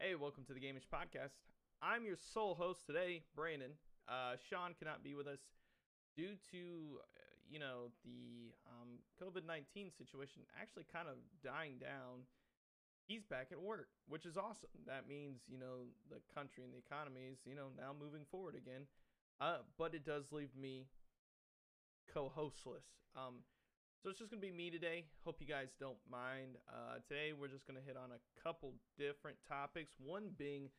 Hey, welcome to the Gameish Podcast. I'm your sole host today, Brandon. Uh, Sean cannot be with us due to, uh, you know, the um, COVID 19 situation actually kind of dying down. He's back at work, which is awesome. That means, you know, the country and the economy is, you know, now moving forward again. Uh, but it does leave me co hostless. Um, so it's just gonna be me today. Hope you guys don't mind. Uh, today we're just gonna hit on a couple different topics. One being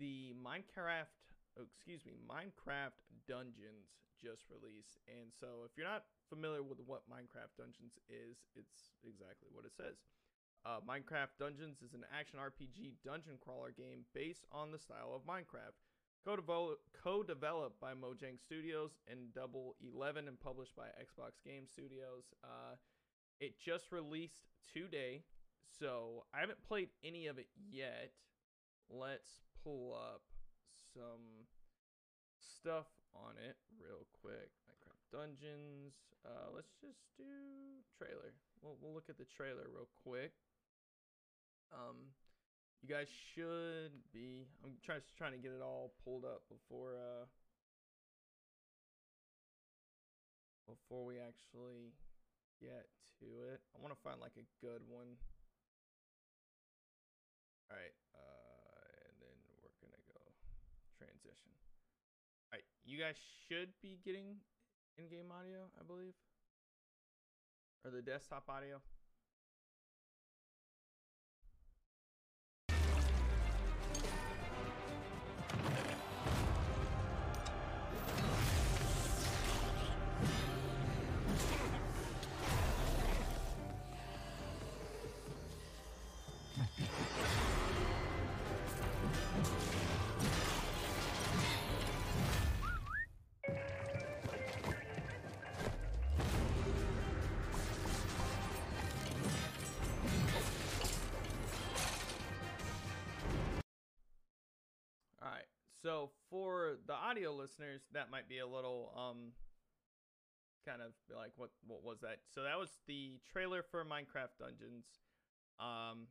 the Minecraft, oh, excuse me, Minecraft Dungeons just released. And so if you're not familiar with what Minecraft Dungeons is, it's exactly what it says. Uh, Minecraft Dungeons is an action RPG dungeon crawler game based on the style of Minecraft. Co-developed by Mojang Studios and Double Eleven, and published by Xbox Game Studios. Uh, it just released today, so I haven't played any of it yet. Let's pull up some stuff on it real quick. Minecraft Dungeons. Uh, let's just do trailer. We'll we'll look at the trailer real quick. Um, you guys should be. I'm trying trying to get it all pulled up before uh before we actually get to it. I want to find like a good one. All right, uh, and then we're gonna go transition. All right, you guys should be getting in-game audio, I believe, or the desktop audio. So for the audio listeners, that might be a little um kind of like what what was that? So that was the trailer for Minecraft Dungeons. Um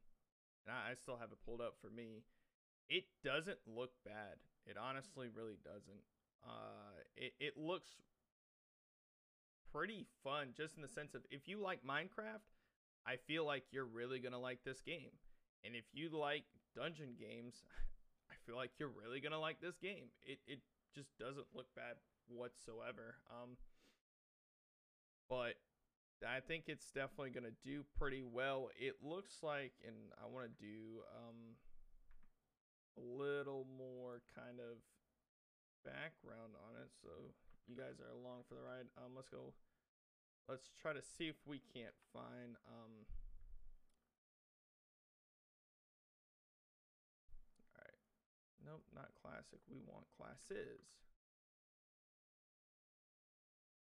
and I, I still have it pulled up for me. It doesn't look bad. It honestly really doesn't. Uh it, it looks pretty fun just in the sense of if you like Minecraft, I feel like you're really to like this game. And if you like dungeon games, feel like you're really gonna like this game. It it just doesn't look bad whatsoever. Um, but I think it's definitely gonna do pretty well. It looks like, and I want to do um a little more kind of background on it, so you guys are along for the ride. Um, let's go. Let's try to see if we can't find um. Nope, not classic. We want classes.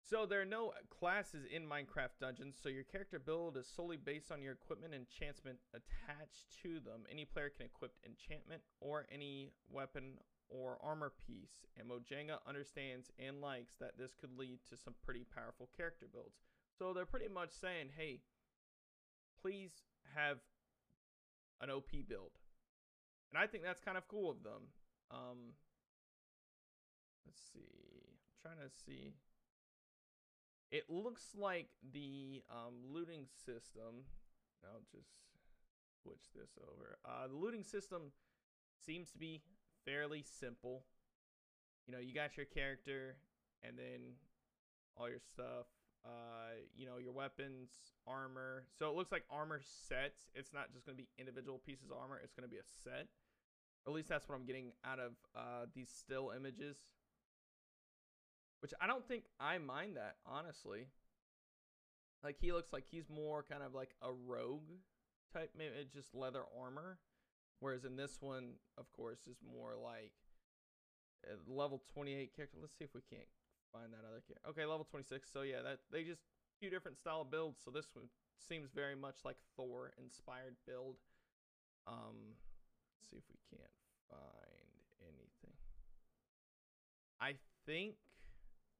So there are no uh, classes in Minecraft Dungeons, so your character build is solely based on your equipment enchantment attached to them. Any player can equip enchantment or any weapon or armor piece, and Mojanga understands and likes that this could lead to some pretty powerful character builds. So they're pretty much saying, hey, please have an OP build and I think that's kind of cool of them. Um, let's see. I'm trying to see. It looks like the um, looting system. I'll just switch this over. Uh, the looting system seems to be fairly simple. You know, you got your character and then all your stuff. Uh, you know, your weapons, armor. So it looks like armor sets. It's not just going to be individual pieces of armor. It's going to be a set. At least that's what I'm getting out of uh, these still images. Which I don't think I mind that, honestly. Like, he looks like he's more kind of like a rogue type, maybe just leather armor. Whereas in this one, of course, is more like level 28 character. Let's see if we can't find that other character. Okay, level 26. So yeah, that they just few different style builds. So this one seems very much like Thor inspired build. Um, see if we can't find anything. I think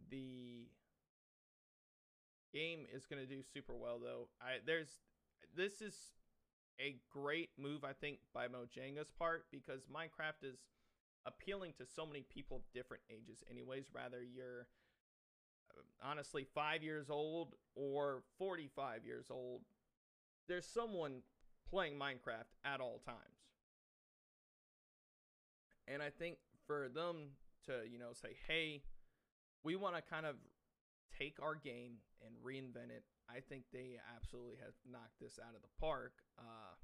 the game is going to do super well though. I there's this is a great move, I think, by Mojanga's part because Minecraft is appealing to so many people of different ages, anyways. Rather, you're uh, honestly five years old or 45 years old, there's someone playing Minecraft at all times. And I think for them to, you know, say, hey, we want to kind of take our game and reinvent it I think they absolutely have knocked this out of the park uh,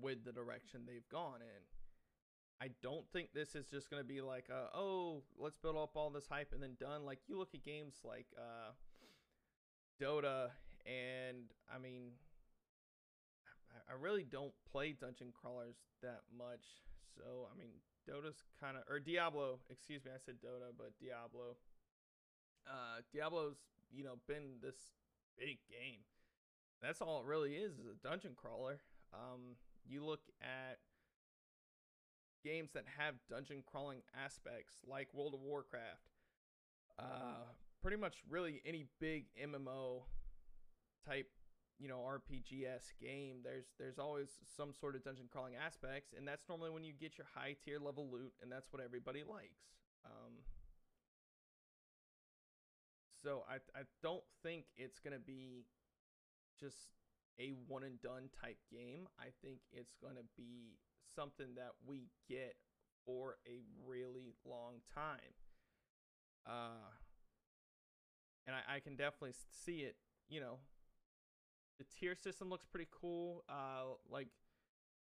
with the direction they've gone in. I don't think this is just going to be like, oh, let's build up all this hype and then done. Like, you look at games like uh, Dota, and I mean, I really don't play dungeon crawlers that much. So, I mean, Dota's kind of, or Diablo, excuse me, I said Dota, but Diablo. Uh, Diablo's you know been this big game. That's all it really is is a dungeon crawler. Um, you look at games that have dungeon crawling aspects like World of Warcraft. Uh, pretty much really any big MMO type, you know, RPGS game, there's there's always some sort of dungeon crawling aspects, and that's normally when you get your high tier level loot, and that's what everybody likes. Um, so I I don't think it's gonna be just a one and done type game. I think it's gonna be something that we get for a really long time. Uh, and I, I can definitely see it. You know, the tier system looks pretty cool. Uh, like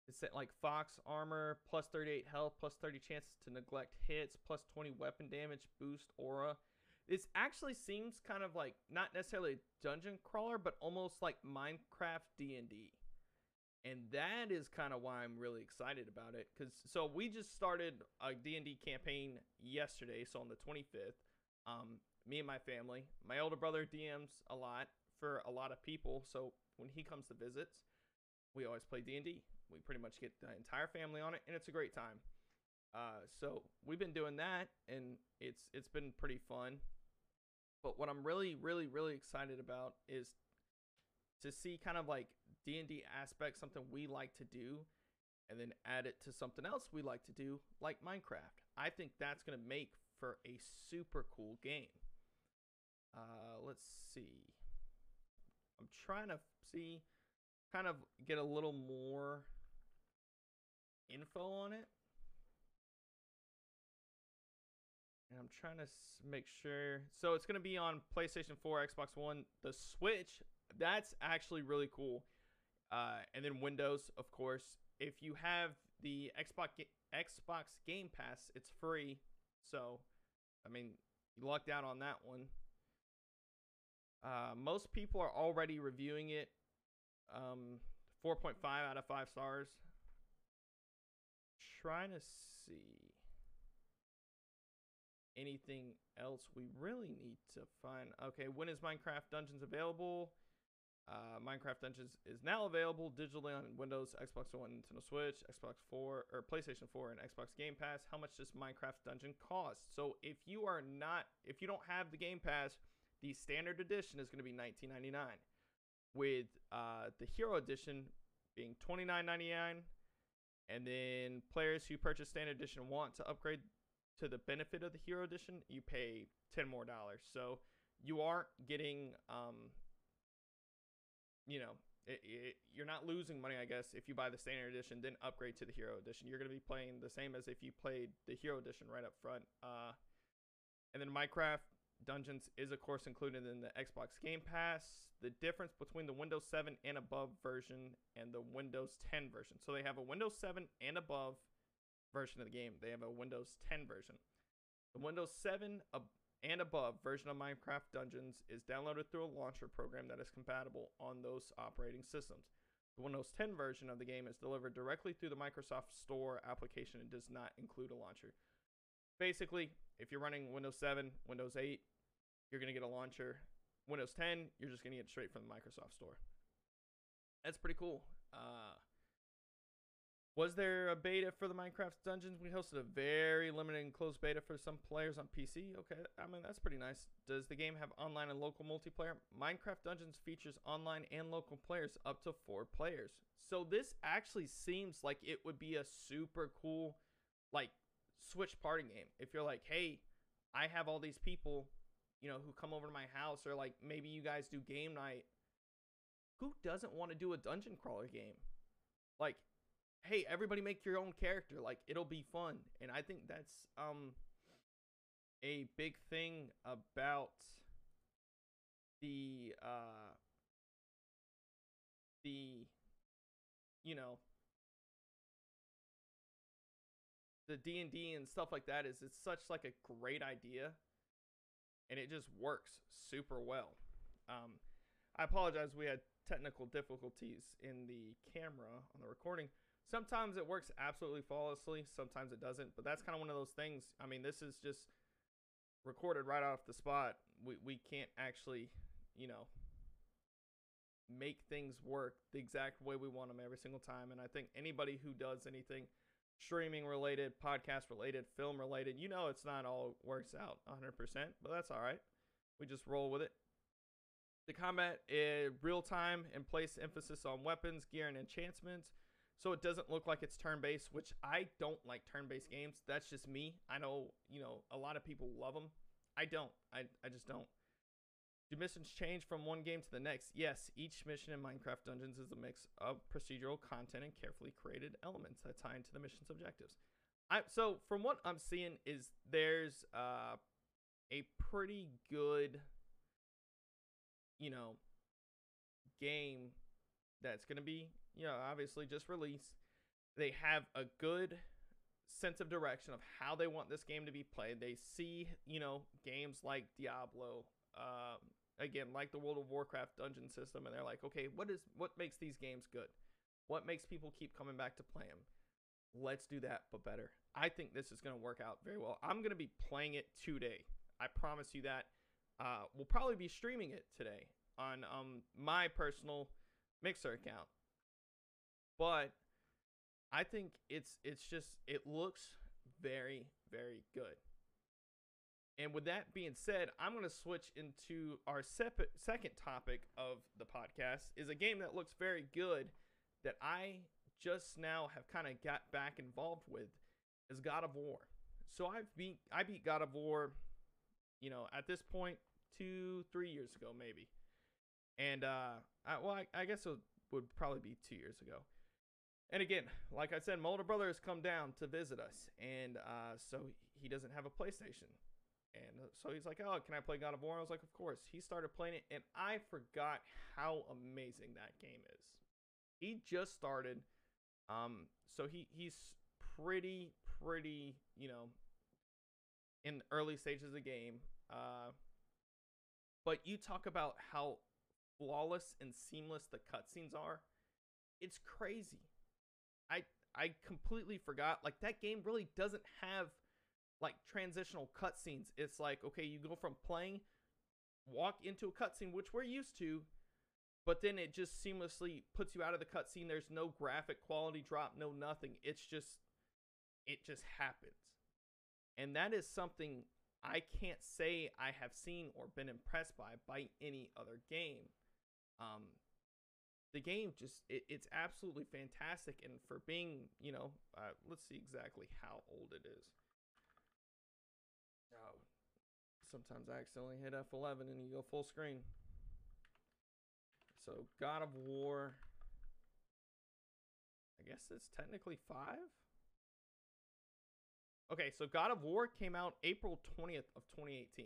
it's like Fox armor plus 38 health plus 30 chances to neglect hits plus 20 weapon damage boost aura this actually seems kind of like not necessarily a dungeon crawler, but almost like Minecraft D and D, and that is kind of why I'm really excited about it. Cause so we just started a D and D campaign yesterday, so on the 25th. Um, me and my family, my older brother DMs a lot for a lot of people, so when he comes to visits, we always play D and D. We pretty much get the entire family on it, and it's a great time. Uh, so we've been doing that, and it's it's been pretty fun. But what I'm really, really, really excited about is to see kind of like D and D aspects, something we like to do, and then add it to something else we like to do, like Minecraft. I think that's gonna make for a super cool game. Uh, let's see. Trying to see, kind of get a little more info on it. And I'm trying to make sure. So it's going to be on PlayStation 4, Xbox One, the Switch. That's actually really cool. Uh, and then Windows, of course. If you have the Xbox Xbox Game Pass, it's free. So, I mean, you lucked out on that one. Uh, most people are already reviewing it. Um, 4.5 out of 5 stars. Trying to see anything else we really need to find. Okay, when is Minecraft Dungeons available? Uh, Minecraft Dungeons is now available digitally on Windows, Xbox One, Nintendo Switch, Xbox 4, or PlayStation 4, and Xbox Game Pass. How much does Minecraft Dungeon cost? So if you are not, if you don't have the Game Pass, the standard edition is going to be $19.99, with uh, the Hero Edition being $29.99. And then players who purchase standard edition want to upgrade to the benefit of the Hero Edition, you pay ten more dollars. So you aren't getting, um, you know, it, it, you're not losing money, I guess, if you buy the standard edition, then upgrade to the Hero Edition. You're going to be playing the same as if you played the Hero Edition right up front. Uh, and then Minecraft Dungeons is, of course, included in the Xbox Game Pass. The difference between the Windows 7 and above version and the Windows 10 version. So they have a Windows 7 and above version of the game. They have a Windows 10 version. The Windows 7 and above version of Minecraft Dungeons is downloaded through a launcher program that is compatible on those operating systems. The Windows 10 version of the game is delivered directly through the Microsoft Store application and does not include a launcher. Basically, if you're running Windows 7, Windows 8, you're going to get a launcher. Windows 10, you're just going to get straight from the Microsoft Store. That's pretty cool. Uh, Was there a beta for the Minecraft Dungeons? We hosted a very limited and closed beta for some players on PC. Okay, I mean that's pretty nice. Does the game have online and local multiplayer? Minecraft Dungeons features online and local players up to four players. So this actually seems like it would be a super cool, like Switch party game. If you're like, hey, I have all these people, you know, who come over to my house, or like maybe you guys do game night. Who doesn't want to do a dungeon crawler game? Like hey, everybody make your own character. Like it'll be fun. And I think that's um a big thing about the uh the you know the D&D and stuff like that is it's such like a great idea and it just works super well. Um I apologize we had technical difficulties in the camera on the recording. Sometimes it works absolutely flawlessly, sometimes it doesn't, but that's kind of one of those things. I mean, this is just recorded right off the spot. We we can't actually, you know, make things work the exact way we want them every single time. And I think anybody who does anything streaming related, podcast related, film related, you know it's not all works out 100%, but that's all right. We just roll with it. The combat is real time and place emphasis on weapons, gear, and enchantments so it doesn't look like it's turn based, which I don't like turn based games. That's just me. I know, you know, a lot of people love them. I don't. I, I just don't. Do missions change from one game to the next? Yes, each mission in Minecraft Dungeons is a mix of procedural content and carefully created elements that tie into the mission's objectives. I so from what I'm seeing is there's uh, a pretty good, you know, game that's gonna be you know, obviously just released. They have a good sense of direction of how they want this game to be played. They see, you know, games like Diablo, um, again, like the World of Warcraft dungeon system, and they're like, okay, what is what makes these games good? What makes people keep coming back to play them? Let's do that, but better. I think this is going to work out very well. I'm going to be playing it today. I promise you that. Uh, we'll probably be streaming it today on um, my personal Mixer account but I think it's it's just it looks very very good. And with that being said, I'm going to switch into our sep- second topic of the podcast is a game that looks very good that I just now have kind of got back involved with is God of War. So I've beat I beat God of War, you know, at this point two three years ago maybe. And uh I, well I, I guess it would probably be 2 years ago. And again, like I said, my older brother has come down to visit us, and uh, so he doesn't have a PlayStation. And uh, so he's like, "Oh, can I play God of War?" I was like, "Of course." He started playing it, and I forgot how amazing that game is. He just started, um, so he he's pretty pretty you know in early stages of the game. Uh, but you talk about how flawless and seamless the cutscenes are. It's crazy. I I completely forgot. Like that game really doesn't have like transitional cutscenes. It's like okay, you go from playing, walk into a cutscene, which we're used to, but then it just seamlessly puts you out of the cutscene. There's no graphic quality drop, no nothing. It's just it just happens. And that is something I can't say I have seen or been impressed by by any other game. Um, the game just it, it's absolutely fantastic and for being you know uh, let's see exactly how old it is sometimes i accidentally hit f11 and you go full screen. So god of war i guess it's technically five? Okay so god of war came out april 20th of 2018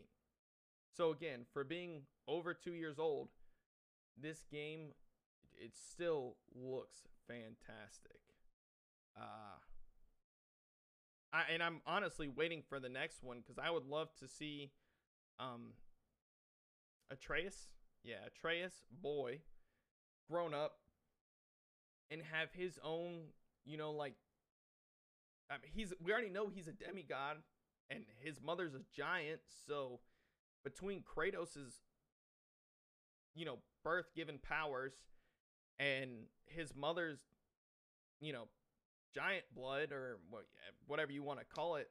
so again for being over two years old this game it still looks fantastic. Uh, I, and I'm honestly waiting for the next one because I would love to see um, Atreus, yeah, Atreus boy, grown up and have his own, you know, like I mean, he's we already know he's a demigod and his mother's a giant, so between Kratos's you know birth given powers and his mother's, you know, giant blood or whatever you want to call it,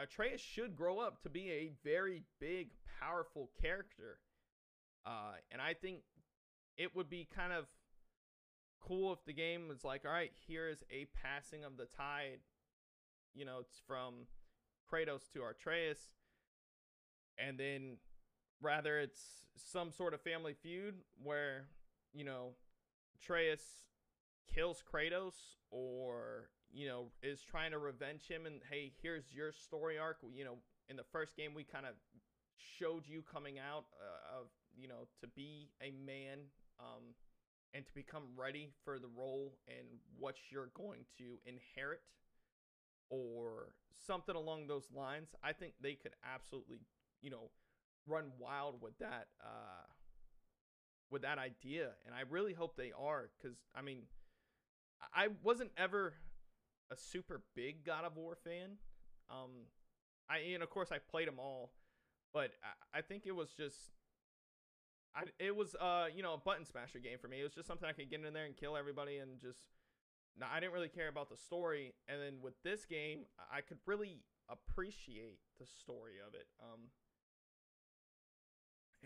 Atreus should grow up to be a very big, powerful character. Uh, and I think it would be kind of cool if the game was like, all right, here is a passing of the tide. You know, it's from Kratos to Atreus. And then rather it's some sort of family feud where, you know, Atreus kills Kratos or, you know, is trying to revenge him and hey, here's your story arc. You know, in the first game we kind of showed you coming out uh, of, you know, to be a man um and to become ready for the role and what you're going to inherit or something along those lines. I think they could absolutely, you know, run wild with that uh with that idea and I really hope they are cuz I mean I wasn't ever a super big God of War fan. Um I and of course I played them all, but I, I think it was just I, it was uh you know a button smasher game for me. It was just something I could get in there and kill everybody and just now I didn't really care about the story. And then with this game, I could really appreciate the story of it. Um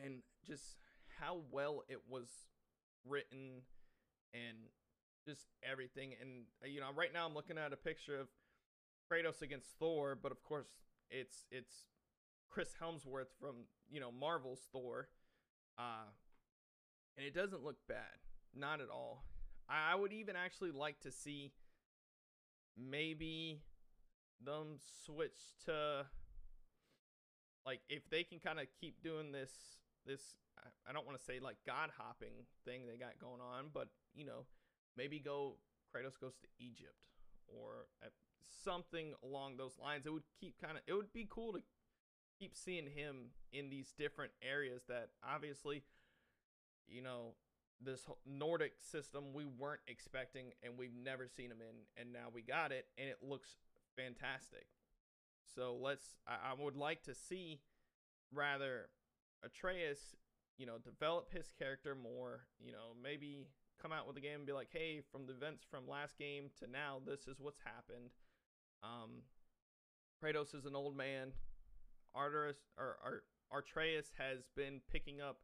and just how well it was written and just everything. And uh, you know, right now I'm looking at a picture of Kratos against Thor, but of course it's it's Chris Hemsworth from you know Marvel's Thor, uh, and it doesn't look bad, not at all. I, I would even actually like to see maybe them switch to like if they can kind of keep doing this this I don't want to say like god hopping thing they got going on, but you know maybe go Kratos goes to Egypt or uh, something along those lines. It would keep kind of it would be cool to keep seeing him in these different areas that obviously you know this Nordic system we weren't expecting and we've never seen him in and now we got it and it looks fantastic. So let's I, I would like to see rather Atreus, you know, develop his character more, you know, maybe come out with a game and be like, hey, from the events from last game to now, this is what's happened. Um, Kratos is an old man. Arteris or, or Atreus has been picking up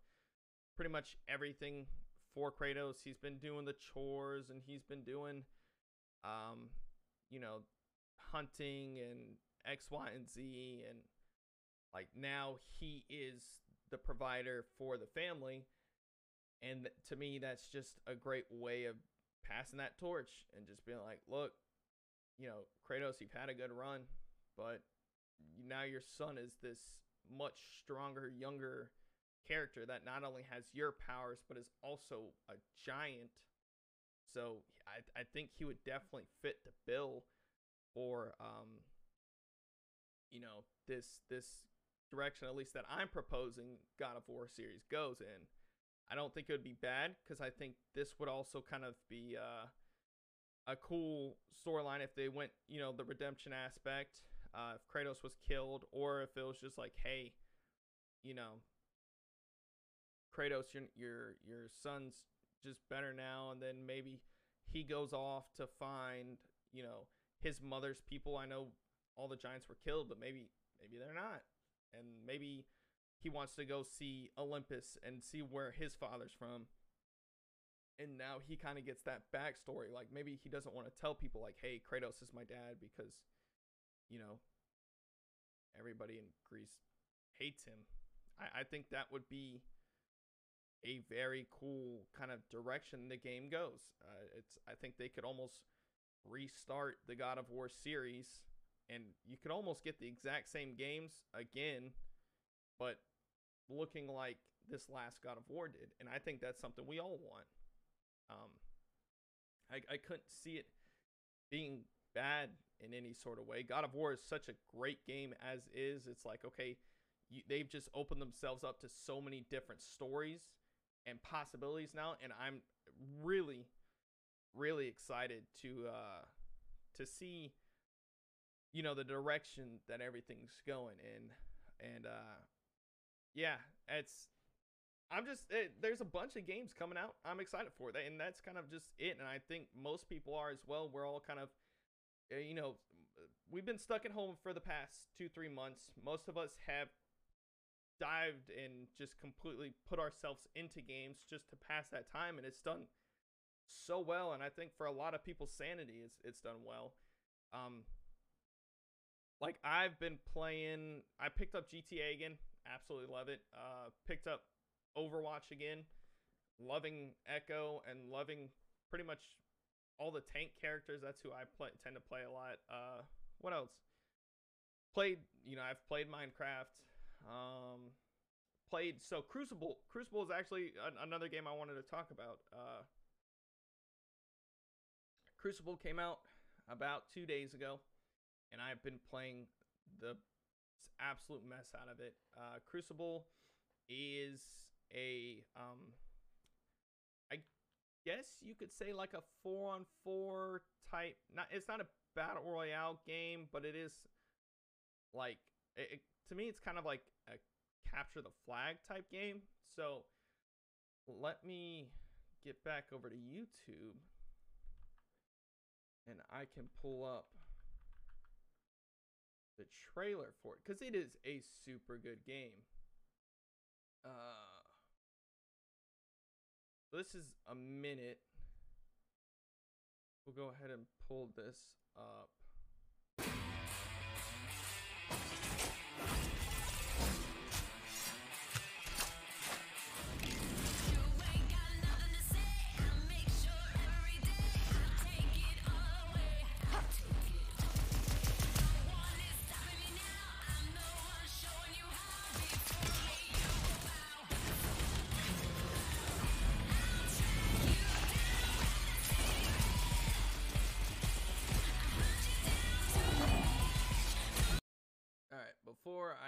pretty much everything for Kratos. He's been doing the chores and he's been doing, um, you know, hunting and X, Y, and Z, and like now he is the provider for the family and to me, that's just a great way of passing that torch and just being like, look, you know, Kratos, you've had a good run, but now your son is this much stronger, younger character that not only has your powers, but is also a giant. So I, I think he would definitely fit the bill for, um, you know, this this direction, at least that I'm proposing God of War series goes in. I don't think it would be bad because I think this would also kind of be uh, a cool storyline if they went, you know, the redemption aspect. Uh, if Kratos was killed, or if it was just like, hey, you know, Kratos, your your your son's just better now, and then maybe he goes off to find, you know, his mother's people. I know all the giants were killed, but maybe maybe they're not, and maybe he wants to go see Olympus and see where his father's from. And now he kind of gets that backstory. Like maybe he doesn't want to tell people like, "Hey, Kratos is my dad," because, you know, everybody in Greece hates him. I, I think that would be a very cool kind of direction the game goes. Uh, it's I think they could almost restart the God of War series, and you could almost get the exact same games again, but looking like this last God of War did, and I think that's something we all want. Um, I I couldn't see it being bad in any sort of way. God of War is such a great game as is. It's like okay, you, they've just opened themselves up to so many different stories and possibilities now, and I'm really, really excited to uh to see you know the direction that everything's going in and uh yeah, it's. I'm just it, there's a bunch of games coming out. I'm excited for that, and that's kind of just it. And I think most people are as well. We're all kind of uh, you know, we've been stuck at home for the past two, three months. Most of us have dived and just completely put ourselves into games just to pass that time, and it's done so well. And I think for a lot of people's sanity, it's it's done well. Um, like I've been playing, I picked up GTA again. Absolutely love it. Uh, picked up Overwatch again. Loving Echo and loving pretty much all the tank characters. That's who I play, tend to play a lot. Uh, what else? Played, you know, I've played Minecraft. Um, played so Crucible. Crucible is actually an, another game I wanted to talk about. Uh, Crucible came out about two days ago, and I've been playing the absolute mess out of it. Uh, Crucible is a um, I guess you could say like a four on four type. Not it's not a battle royale game, but it is like it, it, to me it's kind of like a capture the flag type game. So let me get back over to YouTube and I can pull up the trailer for it because it is a super good game. Uh, this is a minute. We'll go ahead and pull this up.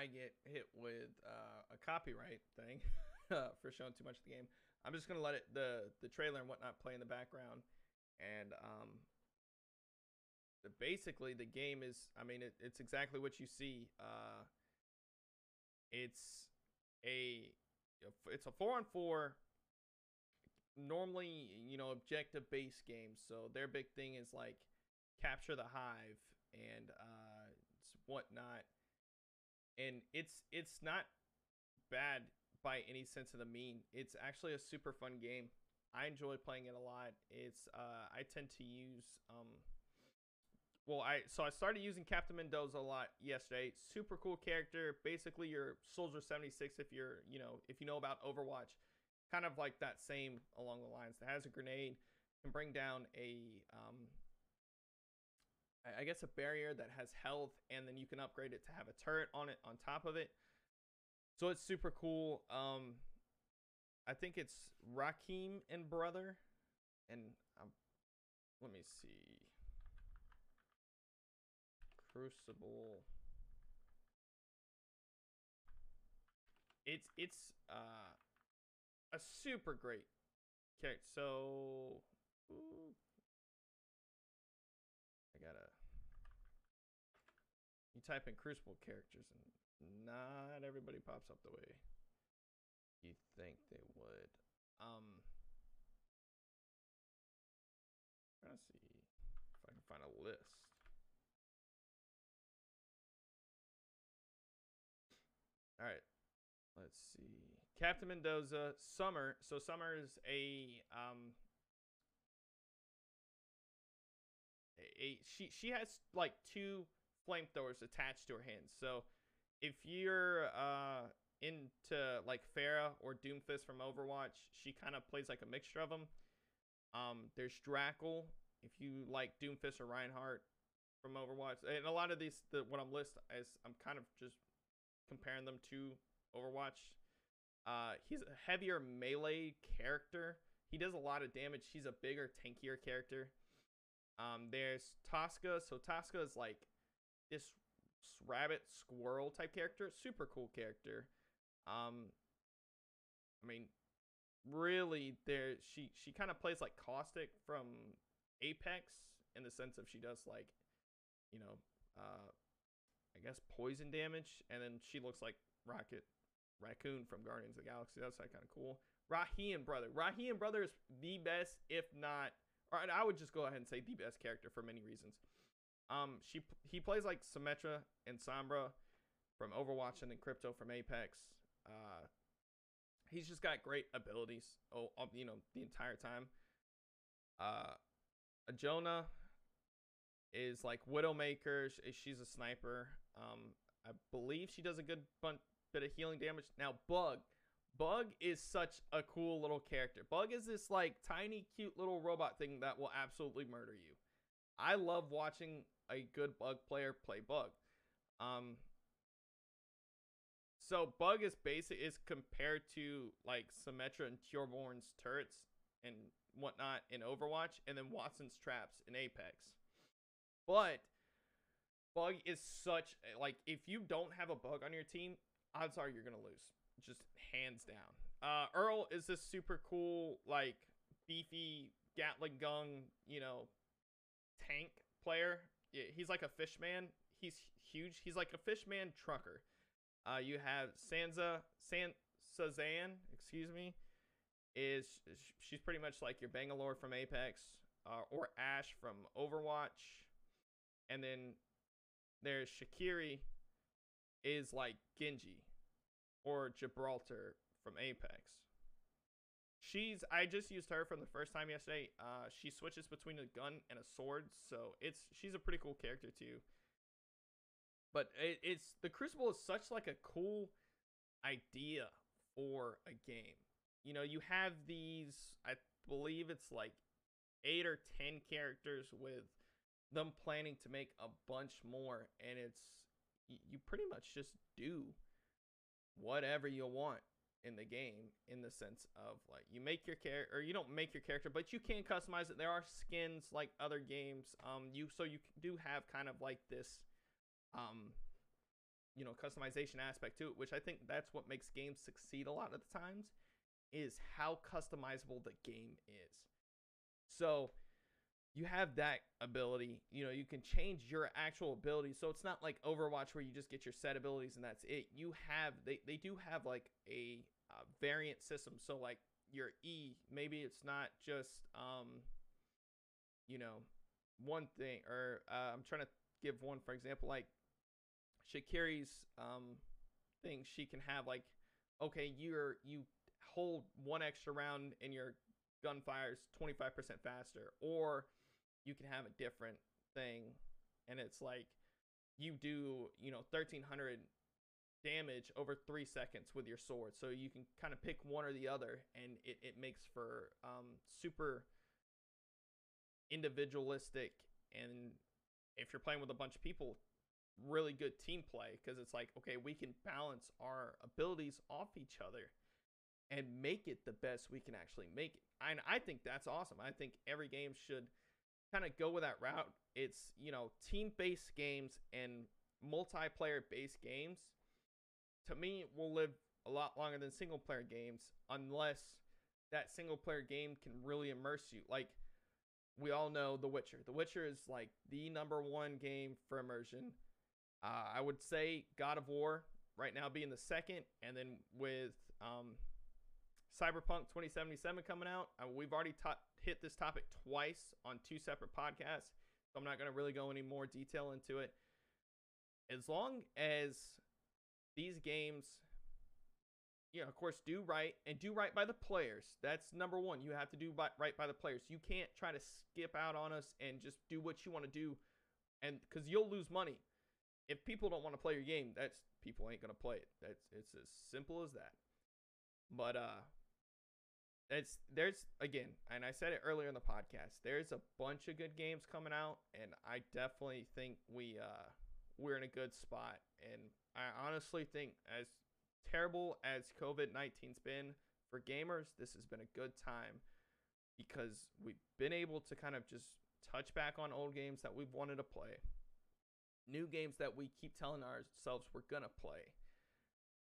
I get hit with uh, a copyright thing for showing too much of the game, I'm just gonna let it the the trailer and whatnot play in the background, and um, the, basically the game is I mean it, it's exactly what you see. Uh, it's a it's a four on four. Normally, you know, objective based games. So their big thing is like capture the hive and uh, whatnot and it's it's not bad by any sense of the mean. It's actually a super fun game. I enjoy playing it a lot. It's uh, I tend to use um, well I so I started using Captain Mendoza a lot yesterday. Super cool character. Basically, your Soldier 76 if you're you know if you know about Overwatch, kind of like that same along the lines. That has a grenade, can bring down a um, I guess a barrier that has health, and then you can upgrade it to have a turret on it on top of it. So it's super cool. Um, I think it's Rakim and brother, and um, let me see. Crucible. It's it's uh a super great character. So ooh, you type in Crucible characters and not everybody pops up the way you think they would. Um, to see if I can find a list. All right, let's see. Captain Mendoza, Summer. So Summer is a um a, a she she has like two flamethrowers attached to her hands. So if you're uh, into like Pharah or Doomfist from Overwatch, she kind of plays like a mixture of them. Um, there's Drakahl if you like Doomfist or Reinhardt from Overwatch, and a lot of these the what I'm list is I'm kind of just comparing them to Overwatch. Uh, he's a heavier melee character. He does a lot of damage. He's a bigger, tankier character. Um, there's Tosca. So Tosca is like this rabbit squirrel type character. Super cool character. Um, I mean, really, there she she kind of plays like Caustic from Apex in the sense of she does like, you know, uh, I guess poison damage, and then she looks like Rocket Raccoon from Guardians of the Galaxy. That's like kind of cool. Raheem brother. Raheem brother is the best, if not, or I would just go ahead and say the best character for many reasons. Um, she he plays like Symmetra and Sombra from Overwatch and then Crypto from Apex. Uh, he's just got great abilities. Oh, you know, the entire time. Uh, Jonah is like Widowmaker. She's a sniper. Um, I believe she does a good bun- bit of healing damage. Now, Bug. Bug is such a cool little character. Bug is this like tiny, cute little robot thing that will absolutely murder you. I love watching a good Bug player play Bug. Um, so Bug is basic is compared to like Symmetra and Torbjorn's turrets and whatnot in Overwatch, and then Wattson's traps in Apex. But Bug is such like if you don't have a bug on your team, odds are you're gonna lose, just hands down. Uh, Earl is this super cool like beefy Gatling gun, you know, tank player. He's like a fishman. He's huge. He's like a fishman trucker. Uh, you have Sansa San Sazan, excuse me, is she's pretty much like your Bangalore from Apex, uh, or Ash from Overwatch, and then there's Shakirri, is like Genji, or Gibraltar from Apex. She's I just used her from the first time yesterday. Uh, she switches between a gun and a sword, so it's she's a pretty cool character too. But it, it's the Crucible is such like a cool idea for a game. You know, you have these. I believe it's like eight or ten characters with them planning to make a bunch more, and it's you pretty much just do whatever you want in the game in the sense of like you make your character or you don't make your character but you can customize it. There are skins like other games um you so you do have kind of like this um you know customization aspect to it which i think that's what makes games succeed a lot of the times is how customizable the game is. So you have that ability you know you can change your actual ability so it's not like overwatch where you just get your set abilities and that's it. You have they, they do have like a uh, variant system. So like your e maybe it's not just um you know one thing or uh, i'm trying to give one for example like Shakirri's um thing, she can have like, okay, you're you hold one extra round and your gun fires 25% faster, or you can have a different thing, and it's like you do you know 1300 damage over three seconds with your sword, so you can kind of pick one or the other, and it it makes for um super individualistic and if you're playing with a bunch of people really good team play because it's like, okay, we can balance our abilities off each other and make it the best we can actually make it. And I think that's awesome. I think every game should kind of go with that route. It's, you know, team based games and multiplayer based games to me will live a lot longer than single player games unless that single player game can really immerse you. Like, we all know The Witcher. The Witcher is like the number one game for immersion. Uh, I would say God of War right now being the second, and then with um, Cyberpunk 2077 coming out, uh, we've already ta- hit this topic twice on two separate podcasts, so I'm not going to really go any more detail into it. As long as these games, you know, of course, do right and do right by the players. That's number one. You have to do by, right by the players. You can't try to skip out on us and just do what you want to do, and because you'll lose money if people don't want to play your game, that's people ain't gonna play it. That's it's as simple as that. But uh it's there's again, and I said it earlier in the podcast, there's a bunch of good games coming out, and I definitely think we uh we're in a good spot. And I honestly think as terrible as COVID 19's been for gamers, this has been a good time because we've been able to kind of just touch back on old games that we've wanted to play new games that we keep telling ourselves we're gonna play.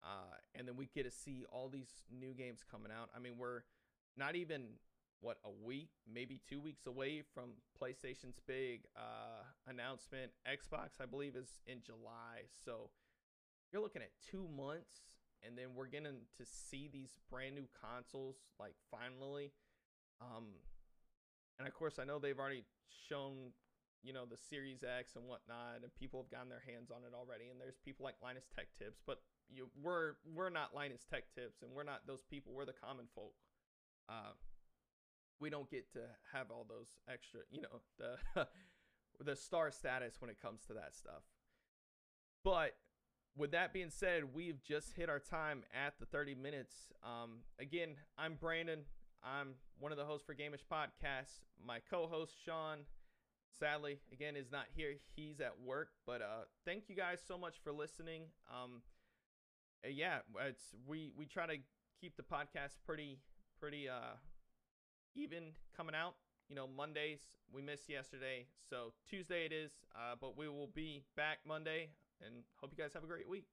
Uh, and then we get to see all these new games coming out. I mean, we're not even what a week, maybe two weeks away from PlayStation's big uh, announcement. Xbox, I believe, is in July, so you're looking at two months, and then we're getting to see these brand new consoles like finally. Um, and of course, I know they've already shown you know the Series X and whatnot, and people have gotten their hands on it already. And there's people like Linus Tech Tips, but you we're we're not Linus Tech Tips, and we're not those people. We're the common folk. Uh, we don't get to have all those extra, you know, the the star status when it comes to that stuff. But with that being said, we've just hit our time at the 30 minutes. Um, again, I'm Brandon. I'm one of the hosts for Gameish Podcast. My co-host Sean, sadly, again, is not here. He's at work. But uh, thank you guys so much for listening. Um, uh, yeah, it's we we try to keep the podcast pretty pretty uh even coming out. You know, Mondays we missed yesterday, so Tuesday it is. Uh, but we will be back Monday, and hope you guys have a great week.